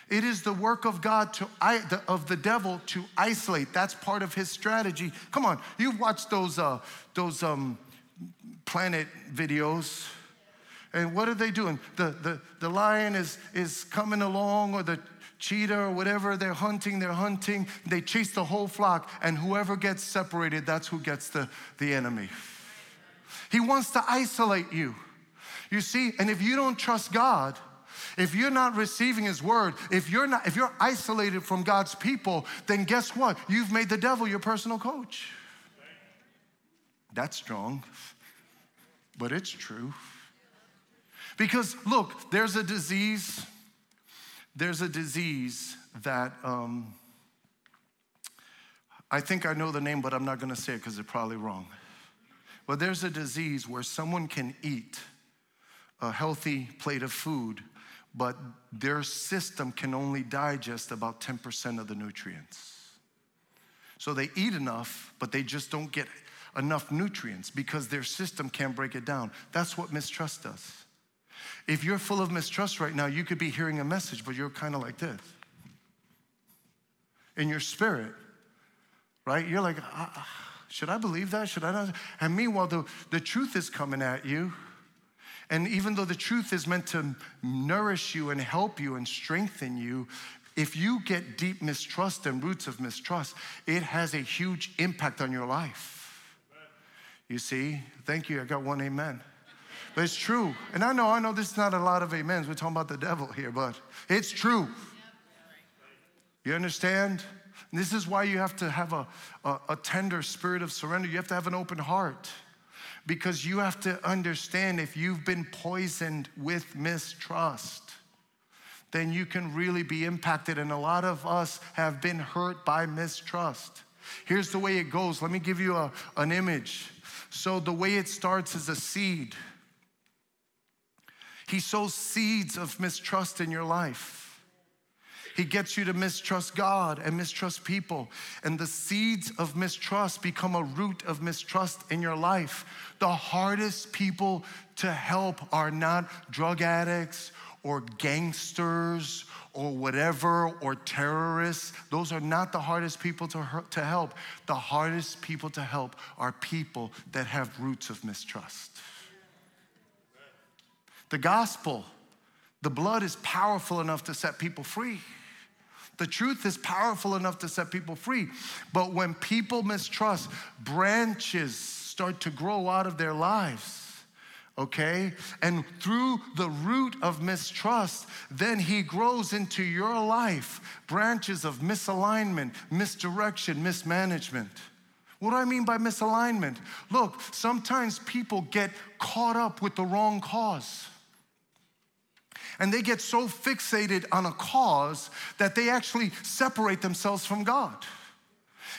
It is the work of God to of the devil to isolate. That's part of his strategy. Come on, you've watched those uh, those um, planet videos. And what are they doing? The, the, the lion is, is coming along, or the cheetah, or whatever they're hunting, they're hunting. They chase the whole flock, and whoever gets separated, that's who gets the, the enemy. He wants to isolate you. You see, and if you don't trust God, if you're not receiving his word, if you're not if you're isolated from God's people, then guess what? You've made the devil your personal coach. That's strong. But it's true. Because look, there's a disease there's a disease that um, I think I know the name, but I'm not going to say it because it's probably wrong. But there's a disease where someone can eat a healthy plate of food, but their system can only digest about 10% of the nutrients. So they eat enough, but they just don't get enough nutrients because their system can't break it down. That's what mistrust does. If you're full of mistrust right now, you could be hearing a message, but you're kind of like this. In your spirit, right? You're like, ah, should I believe that? Should I not? And meanwhile, the, the truth is coming at you and even though the truth is meant to nourish you and help you and strengthen you, if you get deep mistrust and roots of mistrust, it has a huge impact on your life. You see? Thank you. I got one amen. But it's true. And I know, I know this is not a lot of amens. We're talking about the devil here, but it's true. You understand? this is why you have to have a, a, a tender spirit of surrender. You have to have an open heart because you have to understand if you've been poisoned with mistrust, then you can really be impacted. And a lot of us have been hurt by mistrust. Here's the way it goes. Let me give you a, an image. So, the way it starts is a seed. He sows seeds of mistrust in your life. He gets you to mistrust God and mistrust people. And the seeds of mistrust become a root of mistrust in your life. The hardest people to help are not drug addicts or gangsters or whatever or terrorists. Those are not the hardest people to, to help. The hardest people to help are people that have roots of mistrust. The gospel, the blood is powerful enough to set people free. The truth is powerful enough to set people free. But when people mistrust, branches start to grow out of their lives okay? And through the root of mistrust, then he grows into your life branches of misalignment, misdirection, mismanagement. What do I mean by misalignment? Look, sometimes people get caught up with the wrong cause. And they get so fixated on a cause that they actually separate themselves from God.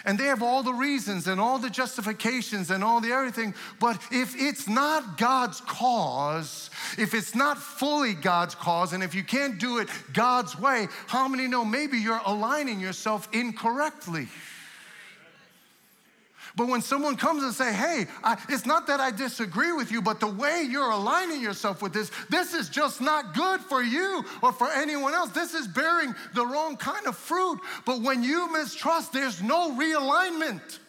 And they have all the reasons and all the justifications and all the everything. But if it's not God's cause, if it's not fully God's cause, and if you can't do it God's way, how many know maybe you're aligning yourself incorrectly? But when someone comes and say, "Hey, I, it's not that I disagree with you, but the way you're aligning yourself with this, this is just not good for you or for anyone else. This is bearing the wrong kind of fruit." But when you mistrust, there's no realignment.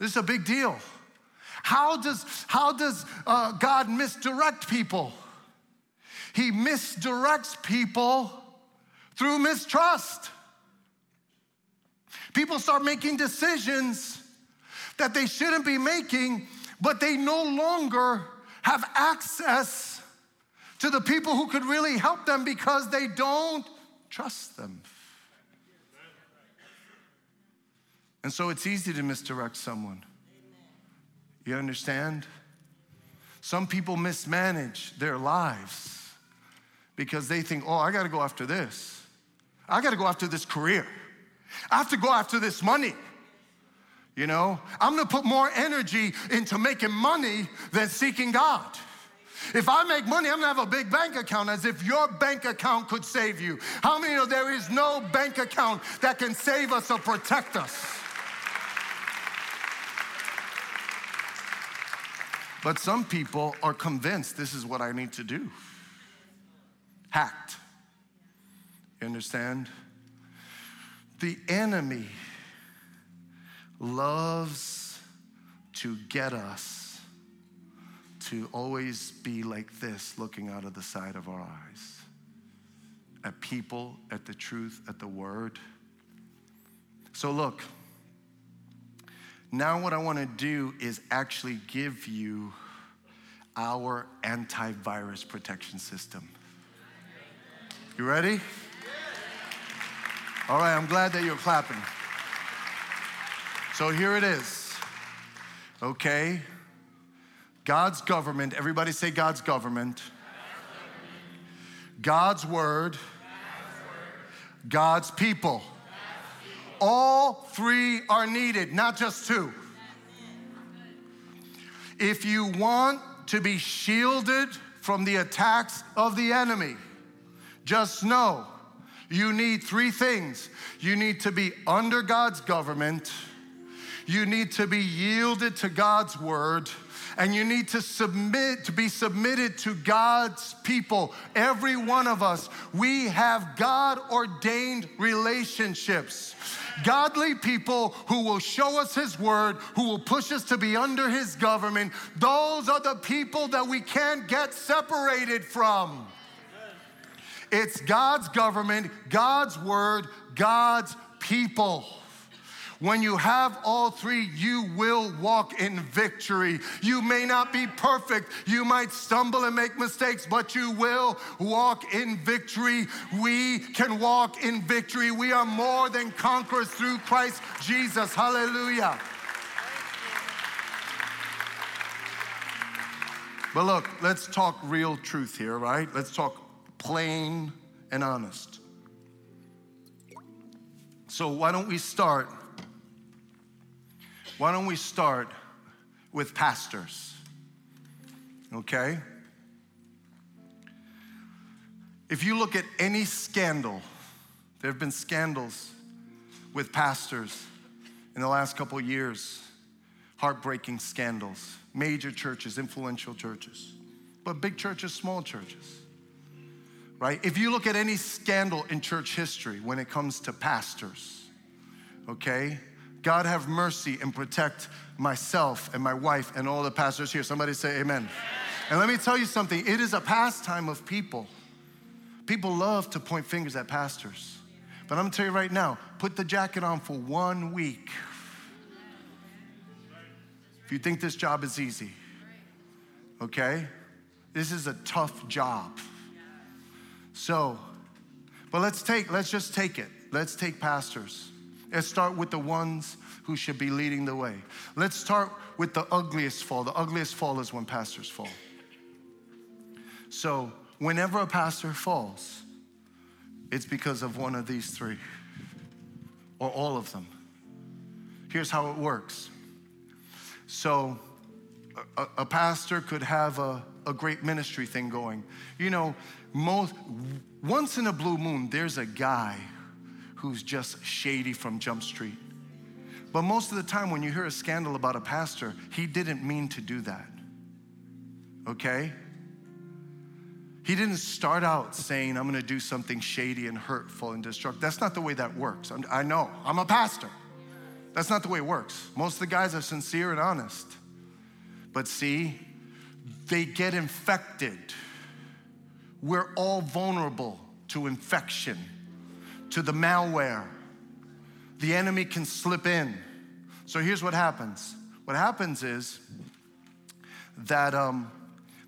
This is a big deal. How does, how does uh, God misdirect people? He misdirects people through mistrust. People start making decisions that they shouldn't be making, but they no longer have access to the people who could really help them because they don't trust them. And so it's easy to misdirect someone. You understand? Some people mismanage their lives because they think, oh, I gotta go after this. I gotta go after this career. I have to go after this money. You know, I'm gonna put more energy into making money than seeking God. If I make money, I'm gonna have a big bank account as if your bank account could save you. How many know there is no bank account that can save us or protect us? But some people are convinced this is what I need to do. Hacked. You understand? The enemy loves to get us to always be like this, looking out of the side of our eyes at people, at the truth, at the word. So, look, now what I want to do is actually give you our antivirus protection system. You ready? All right, I'm glad that you're clapping. So here it is. Okay? God's government, everybody say God's government. God's word, God's people. All three are needed, not just two. If you want to be shielded from the attacks of the enemy, just know you need three things you need to be under God's government, you need to be yielded to God's word. And you need to submit, to be submitted to God's people. Every one of us, we have God ordained relationships. Godly people who will show us His word, who will push us to be under His government, those are the people that we can't get separated from. It's God's government, God's word, God's people. When you have all three, you will walk in victory. You may not be perfect. You might stumble and make mistakes, but you will walk in victory. We can walk in victory. We are more than conquerors through Christ Jesus. Hallelujah. But look, let's talk real truth here, right? Let's talk plain and honest. So, why don't we start? Why don't we start with pastors? Okay? If you look at any scandal, there have been scandals with pastors in the last couple years, heartbreaking scandals, major churches, influential churches, but big churches, small churches right? If you look at any scandal in church history when it comes to pastors, okay? God have mercy and protect myself and my wife and all the pastors here. Somebody say amen. And let me tell you something it is a pastime of people. People love to point fingers at pastors. But I'm gonna tell you right now put the jacket on for one week. If you think this job is easy, okay? This is a tough job. So, but let's take, let's just take it. Let's take pastors. Let's start with the ones who should be leading the way. Let's start with the ugliest fall. The ugliest fall is when pastors fall. So, whenever a pastor falls, it's because of one of these three, or all of them. Here's how it works. So, a, a pastor could have a, a great ministry thing going. You know, most, once in a blue moon, there's a guy who's just shady from Jump Street. But most of the time, when you hear a scandal about a pastor, he didn't mean to do that. Okay? He didn't start out saying, I'm gonna do something shady and hurtful and destructive. That's not the way that works. I'm, i know, I'm a pastor. That's not the way it works. Most of the guys are sincere and honest. But see, they get infected. We're all vulnerable to infection, to the malware. The enemy can slip in. So here's what happens what happens is that um,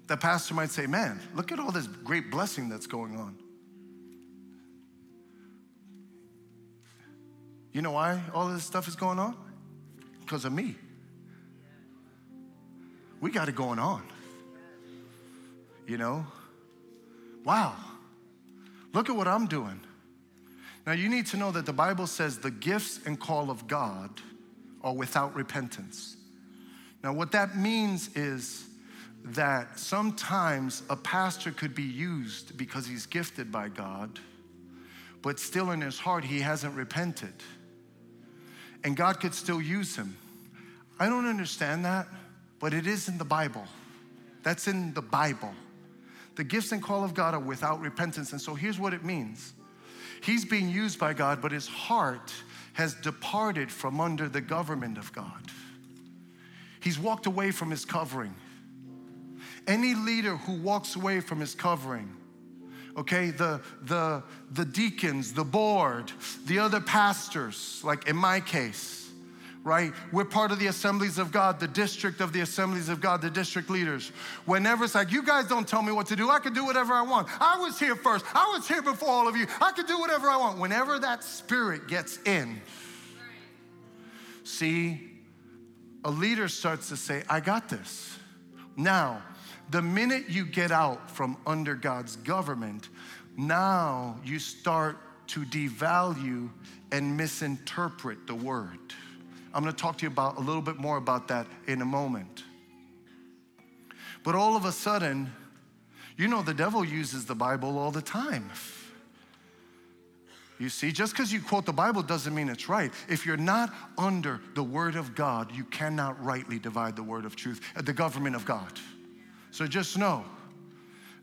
the pastor might say, Man, look at all this great blessing that's going on. You know why all this stuff is going on? Because of me. We got it going on. You know? Wow. Look at what I'm doing. Now, you need to know that the Bible says the gifts and call of God are without repentance. Now, what that means is that sometimes a pastor could be used because he's gifted by God, but still in his heart he hasn't repented. And God could still use him. I don't understand that, but it is in the Bible. That's in the Bible. The gifts and call of God are without repentance. And so here's what it means He's being used by God, but his heart has departed from under the government of God. He's walked away from his covering. Any leader who walks away from his covering, okay, the, the, the deacons, the board, the other pastors, like in my case, right? We're part of the assemblies of God, the district of the assemblies of God, the district leaders. Whenever it's like, you guys don't tell me what to do, I can do whatever I want. I was here first, I was here before all of you, I can do whatever I want. Whenever that spirit gets in, see, a leader starts to say, I got this. Now, the minute you get out from under God's government, now you start to devalue and misinterpret the word. I'm going to talk to you about a little bit more about that in a moment. But all of a sudden, you know, the devil uses the Bible all the time. You see, just because you quote the Bible doesn't mean it's right. If you're not under the Word of God, you cannot rightly divide the Word of truth, uh, the government of God. So just know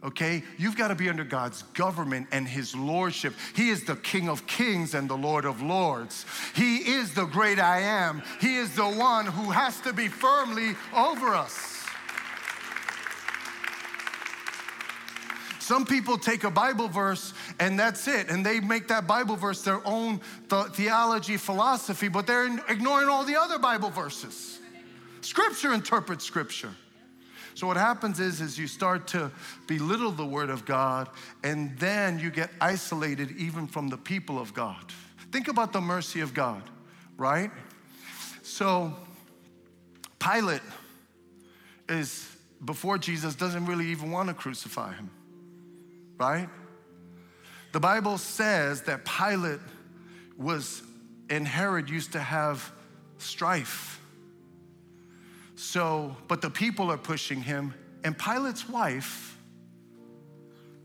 okay? You've got to be under God's government and His lordship. He is the King of kings and the Lord of lords. He is the great I am. He is the one who has to be firmly over us. Some people take a Bible verse and that's it, and they make that Bible verse their own theology, philosophy, but they're ignoring all the other Bible verses. Scripture interprets Scripture. So what happens is, is you start to belittle the word of God, and then you get isolated even from the people of God. Think about the mercy of God, right? So Pilate is before Jesus doesn't really even want to crucify him, right? The Bible says that Pilate was and Herod used to have strife so, but the people are pushing him. And Pilate's wife,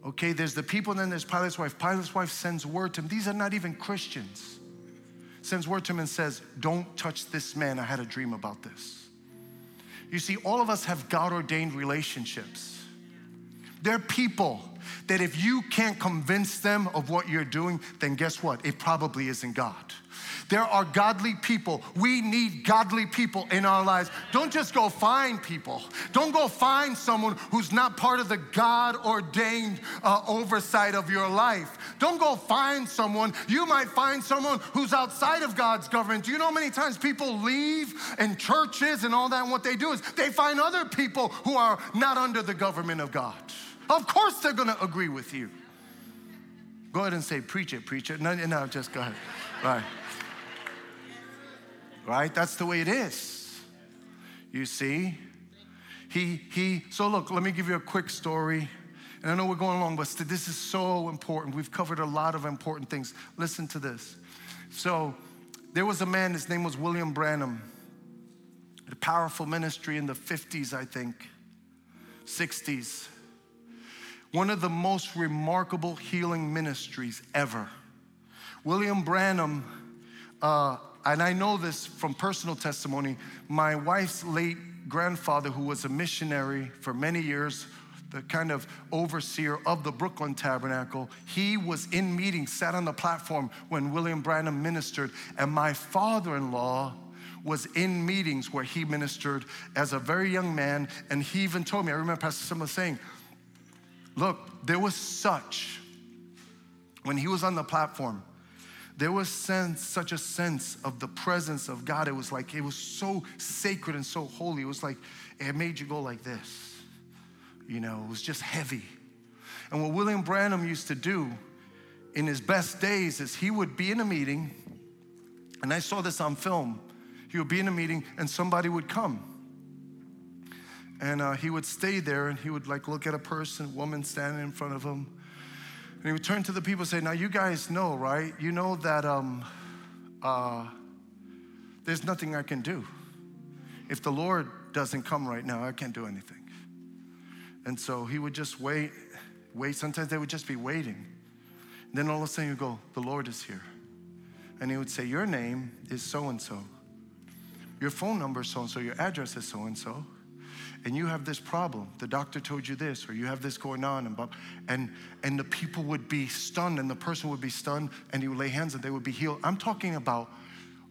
okay, there's the people and then there's Pilate's wife. Pilate's wife sends word to him. These are not even Christians. Sends word to him and says, Don't touch this man. I had a dream about this. You see, all of us have God ordained relationships. They're people that if you can't convince them of what you're doing, then guess what? It probably isn't God. There are godly people. We need godly people in our lives. Don't just go find people. Don't go find someone who's not part of the God ordained uh, oversight of your life. Don't go find someone. You might find someone who's outside of God's government. Do you know how many times people leave and churches and all that? And what they do is they find other people who are not under the government of God. Of course, they're going to agree with you. Go ahead and say, preach it, preach it. No, no, just go ahead. All right right? That's the way it is. You see? He, he, so look, let me give you a quick story. And I know we're going along, but this is so important. We've covered a lot of important things. Listen to this. So, there was a man, his name was William Branham, a powerful ministry in the 50s, I think, 60s. One of the most remarkable healing ministries ever. William Branham uh, and I know this from personal testimony. My wife's late grandfather, who was a missionary for many years, the kind of overseer of the Brooklyn Tabernacle, he was in meetings, sat on the platform when William Branham ministered. And my father in law was in meetings where he ministered as a very young man. And he even told me, I remember Pastor Cymbala saying, Look, there was such, when he was on the platform, there was sense, such a sense of the presence of God. It was like, it was so sacred and so holy. It was like, it made you go like this. You know, it was just heavy. And what William Branham used to do in his best days is he would be in a meeting, and I saw this on film. He would be in a meeting, and somebody would come. And uh, he would stay there, and he would like look at a person, woman standing in front of him, and he would turn to the people and say, Now, you guys know, right? You know that um, uh, there's nothing I can do. If the Lord doesn't come right now, I can't do anything. And so he would just wait, wait. Sometimes they would just be waiting. And then all of a sudden you go, The Lord is here. And he would say, Your name is so and so. Your phone number is so and so. Your address is so and so and you have this problem. The doctor told you this, or you have this going on, and and and the people would be stunned, and the person would be stunned, and he would lay hands, and they would be healed. I'm talking about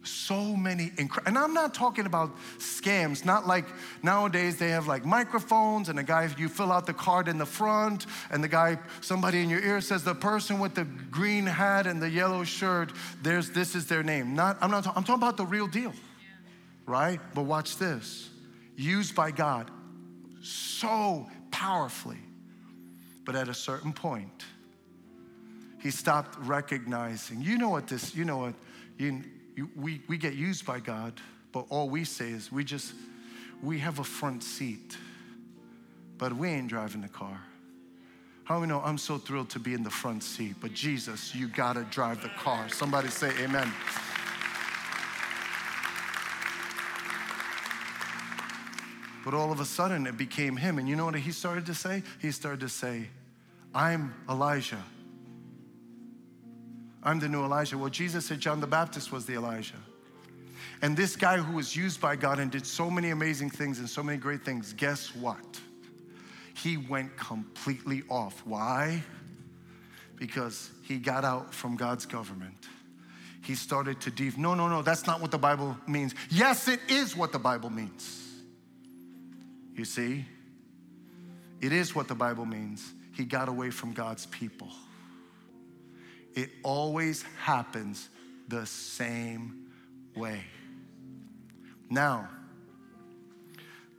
so many, inc- and I'm not talking about scams. Not like nowadays they have like microphones, and the guy you fill out the card in the front, and the guy somebody in your ear says the person with the green hat and the yellow shirt. There's this is their name. Not I'm not. I'm talking about the real deal, right? But watch this. Used by God so powerfully. But at a certain point, he stopped recognizing. You know what this, you know what, you, you, we, we get used by God, but all we say is we just, we have a front seat, but we ain't driving the car. How we know I'm so thrilled to be in the front seat, but Jesus, you gotta drive the car. Somebody say amen. But all of a sudden, it became him. And you know what he started to say? He started to say, I'm Elijah. I'm the new Elijah. Well, Jesus said John the Baptist was the Elijah. And this guy who was used by God and did so many amazing things and so many great things, guess what? He went completely off. Why? Because he got out from God's government. He started to dev. No, no, no, that's not what the Bible means. Yes, it is what the Bible means. You see? It is what the Bible means. He got away from God's people. It always happens the same way. Now,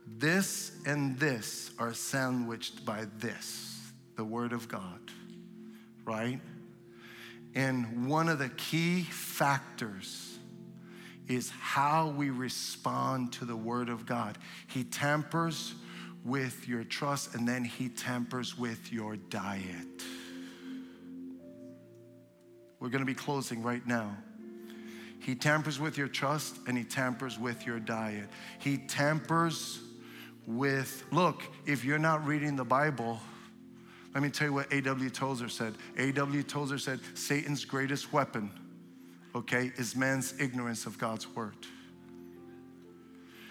this and this are sandwiched by this, the Word of God, right? And one of the key factors is how we respond to the Word of God. He tampers with your trust and then He tampers with your diet. We're going to be closing right now. He tampers with your trust and He tampers with your diet. He tampers with, look, if you're not reading the Bible, let me tell you what A.W. Tozer said. A.W. Tozer said, Satan's greatest weapon okay, is man's ignorance of God's word.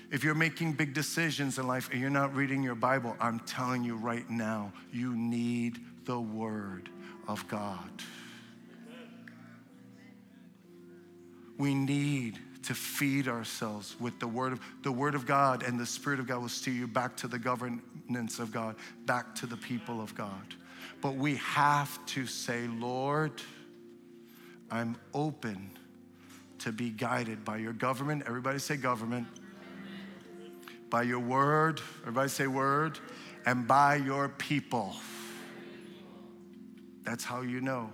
If you're making big decisions in life and you're not reading your Bible, I'm telling you right now, you need the Word of God. We need to feed ourselves with the word of the word of God and the spirit of God will steer you back to the governance of God, back to the people of God. But we have to say, Lord, I'm open to be guided by your government. Everybody say government. By your word. Everybody say word. And by your people. That's how you know.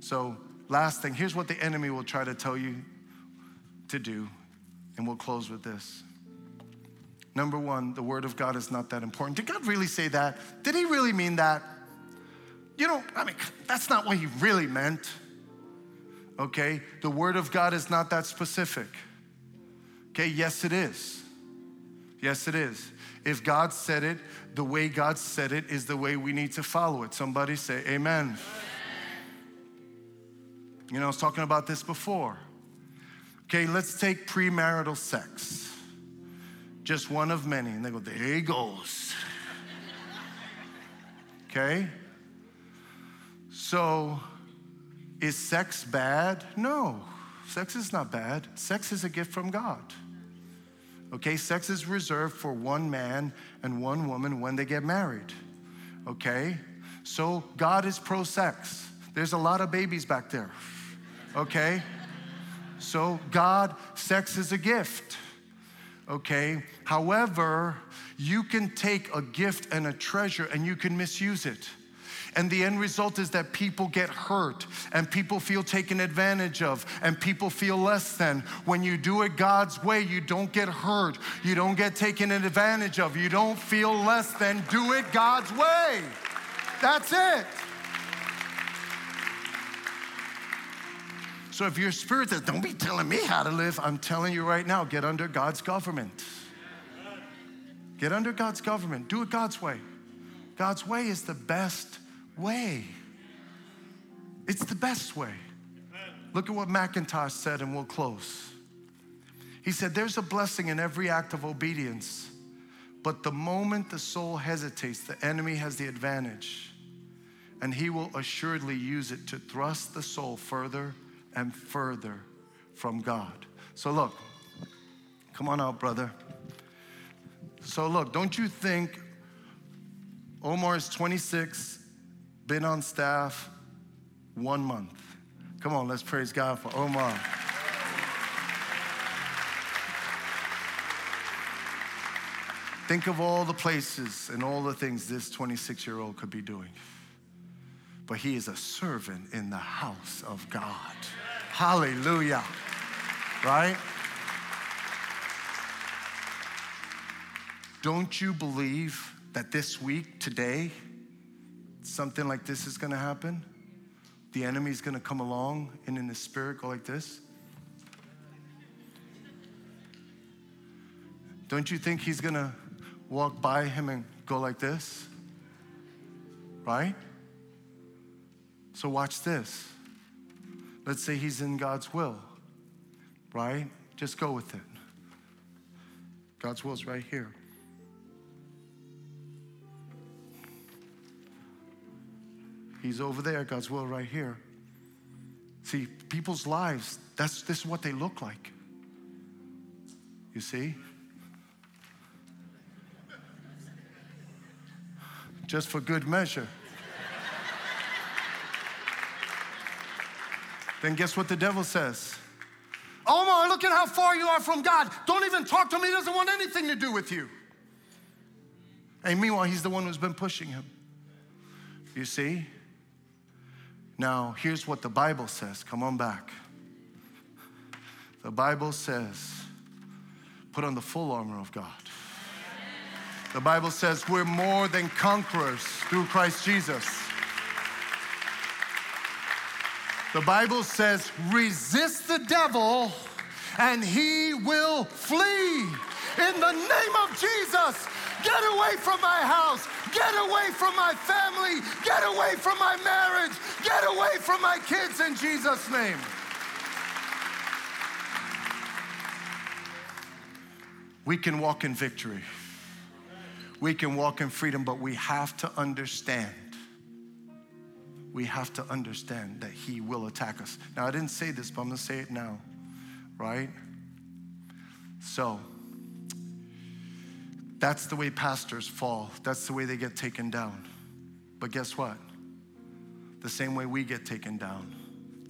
So, last thing here's what the enemy will try to tell you to do, and we'll close with this. Number one, the Word of God is not that important. Did God really say that? Did He really mean that? You know, I mean, that's not what He really meant. Okay? The Word of God is not that specific. Okay? Yes, it is. Yes, it is. If God said it, the way God said it is the way we need to follow it. Somebody say, Amen. You know, I was talking about this before. Okay, let's take premarital sex. Just one of many. And they go, there he goes. okay? So, is sex bad? No, sex is not bad. Sex is a gift from God. Okay, sex is reserved for one man and one woman when they get married. Okay, so God is pro sex. There's a lot of babies back there. Okay, so God, sex is a gift. Okay, however, you can take a gift and a treasure and you can misuse it. And the end result is that people get hurt and people feel taken advantage of and people feel less than. When you do it God's way, you don't get hurt. You don't get taken advantage of. You don't feel less than. Do it God's way. That's it. So if your spirit says, don't be telling me how to live, I'm telling you right now, get under God's government. Get under God's government. Do it God's way. God's way is the best way. It's the best way. Look at what Mackintosh said, and we'll close. He said, There's a blessing in every act of obedience, but the moment the soul hesitates, the enemy has the advantage, and he will assuredly use it to thrust the soul further and further from God. So, look, come on out, brother. So, look, don't you think Omar is 26, been on staff one month. Come on, let's praise God for Omar. Think of all the places and all the things this 26 year old could be doing. But he is a servant in the house of God. Hallelujah. Right? Don't you believe that this week, today, something like this is gonna happen, the enemy's gonna come along and in the spirit go like this. Don't you think he's gonna walk by him and go like this? Right? So watch this. Let's say he's in God's will, right? Just go with it. God's will is right here. He's over there, God's will right here. See, people's lives, that's this is what they look like. You see? Just for good measure. then guess what the devil says? Omar, look at how far you are from God. Don't even talk to him. He doesn't want anything to do with you. And meanwhile, he's the one who's been pushing him. You see? Now, here's what the Bible says. Come on back. The Bible says, put on the full armor of God. The Bible says we're more than conquerors through Christ Jesus. The Bible says, resist the devil and he will flee. In the name of Jesus, get away from my house. Get away from my family. Get away from my marriage. Get away from my kids in Jesus' name. We can walk in victory. We can walk in freedom, but we have to understand we have to understand that he will attack us. Now, I didn't say this, but I'm gonna say it now, right? So, that's the way pastors fall. That's the way they get taken down. But guess what? The same way we get taken down,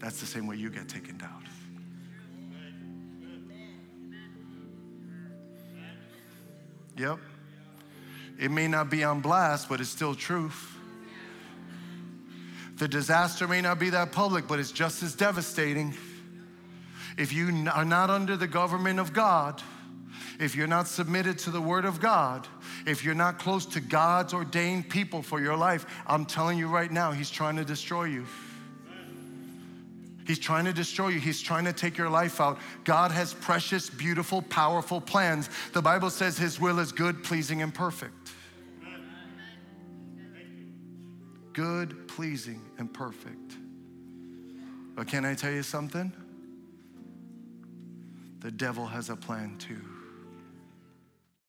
that's the same way you get taken down. Yep. It may not be on blast, but it's still truth. The disaster may not be that public, but it's just as devastating. If you are not under the government of God, if you're not submitted to the Word of God, if you're not close to God's ordained people for your life, I'm telling you right now, He's trying to destroy you. He's trying to destroy you. He's trying to take your life out. God has precious, beautiful, powerful plans. The Bible says His will is good, pleasing, and perfect. Good, pleasing, and perfect. But can I tell you something? The devil has a plan too.